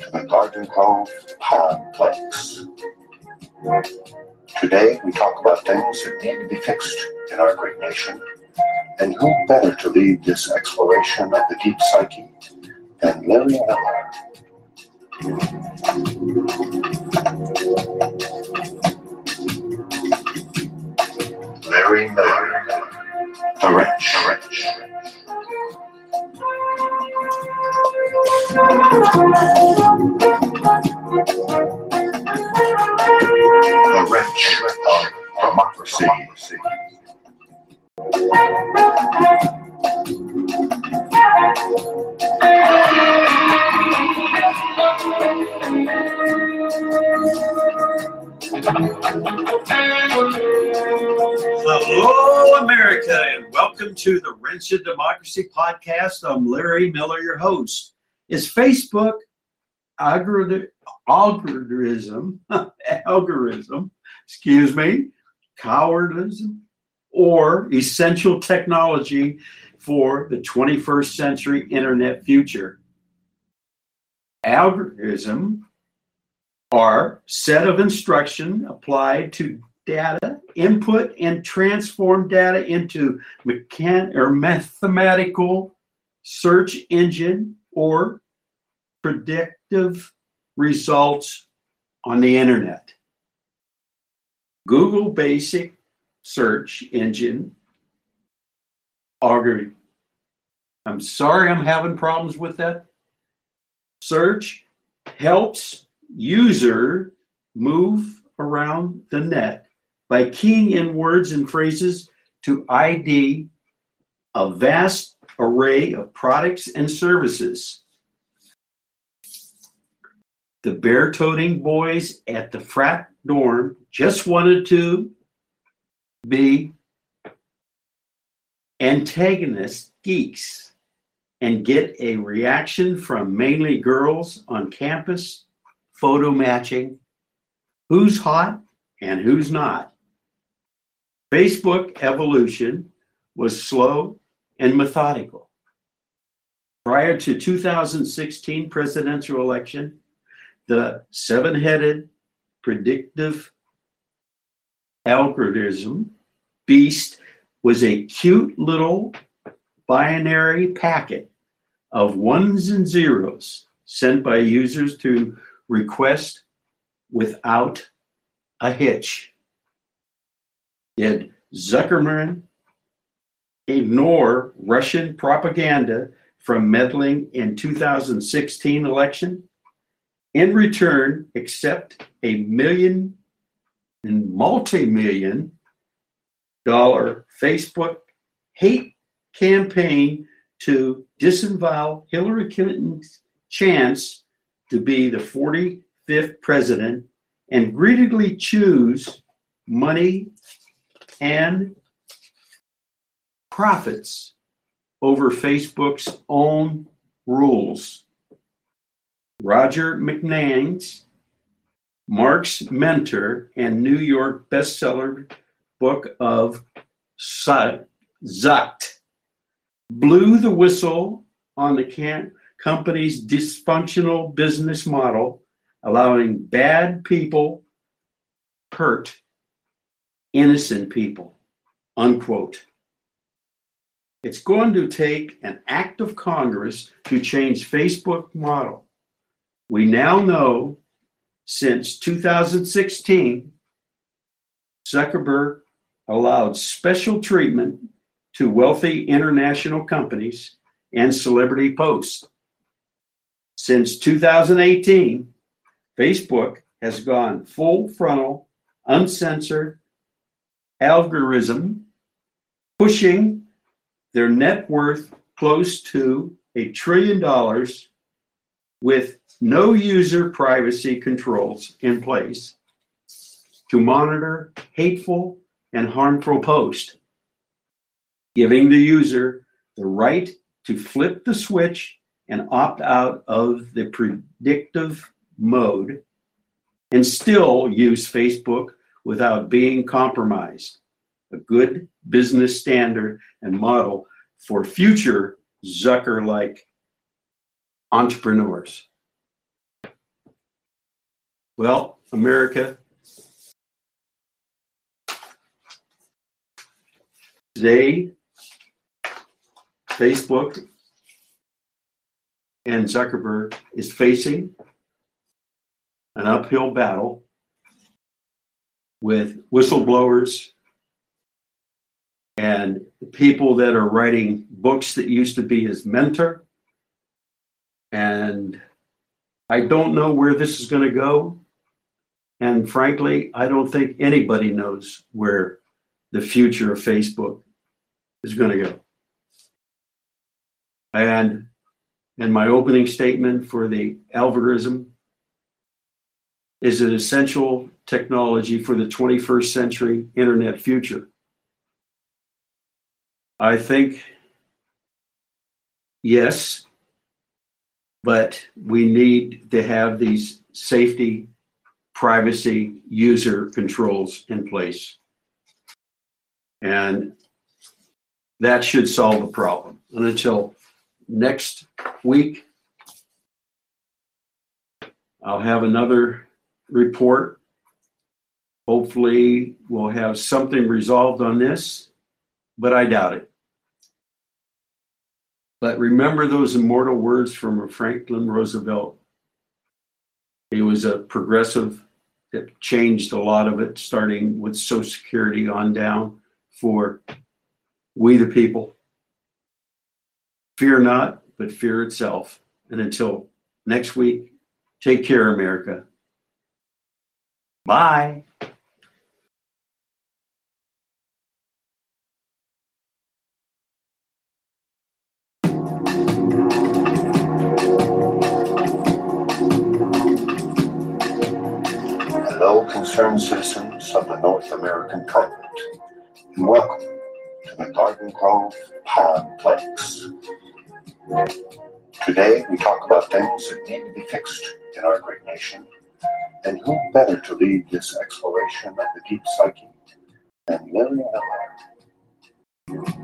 To the Garden Grove Podplex. Today, we talk about things that need to be fixed in our great nation, and who better to lead this exploration of the deep psyche than Larry Miller? Democracy. Hello, America, and welcome to the Wrench of Democracy podcast. I'm Larry Miller, your host. Is Facebook algorithm, algorithm, algorithm, excuse me, cowardism, or essential technology for the 21st century internet future? Algorithm are set of instruction applied to data input and transform data into mechan- or mathematical search engine or predictive results on the internet. Google basic search engine algorithm. I'm sorry I'm having problems with that. Search helps user move around the net by keying in words and phrases to ID a vast array of products and services. The bear toting boys at the frat dorm just wanted to be antagonist geeks and get a reaction from mainly girls on campus photo matching who's hot and who's not. Facebook evolution was slow and methodical. Prior to 2016 presidential election, the seven-headed predictive algorithm beast was a cute little binary packet of ones and zeros sent by users to request without a hitch. Did Zuckerman ignore Russian propaganda from meddling in 2016 election? In return, accept a million and multi-million dollar Facebook hate campaign to disavow Hillary Clinton's chance to be the 45th president and greedily choose money and profits over Facebook's own rules. Roger McNamee's Mark's mentor and New York bestseller book of Zucked blew the whistle on the company's dysfunctional business model, allowing bad people hurt innocent people. Unquote. It's going to take an act of Congress to change Facebook model. We now know since 2016, Zuckerberg allowed special treatment to wealthy international companies and celebrity posts. Since 2018, Facebook has gone full frontal, uncensored algorithm, pushing their net worth close to a trillion dollars with no user privacy controls in place to monitor hateful and harmful posts, giving the user the right to flip the switch and opt out of the predictive mode and still use Facebook without being compromised. A good business standard and model for future Zucker like entrepreneurs. Well, America, today, Facebook and Zuckerberg is facing an uphill battle with whistleblowers and people that are writing books that used to be his mentor. And I don't know where this is going to go. And frankly, I don't think anybody knows where the future of Facebook is going to go. And in my opening statement for the algorithm is an essential technology for the 21st century internet future. I think yes, but we need to have these safety, privacy, user controls in place. And that should solve the problem. And until next week, I'll have another report. Hopefully, we'll have something resolved on this, but I doubt it. But remember those immortal words from Franklin Roosevelt. He was a progressive that changed a lot of it, starting with Social Security on down for we the people. Fear not, but fear itself. And until next week, take care, America. Bye. Concerned citizens of the North American continent, and welcome to the Garden Grove Podplex. Today, we talk about things that need to be fixed in our great nation, and who better to lead this exploration of the deep psyche than Larry Miller?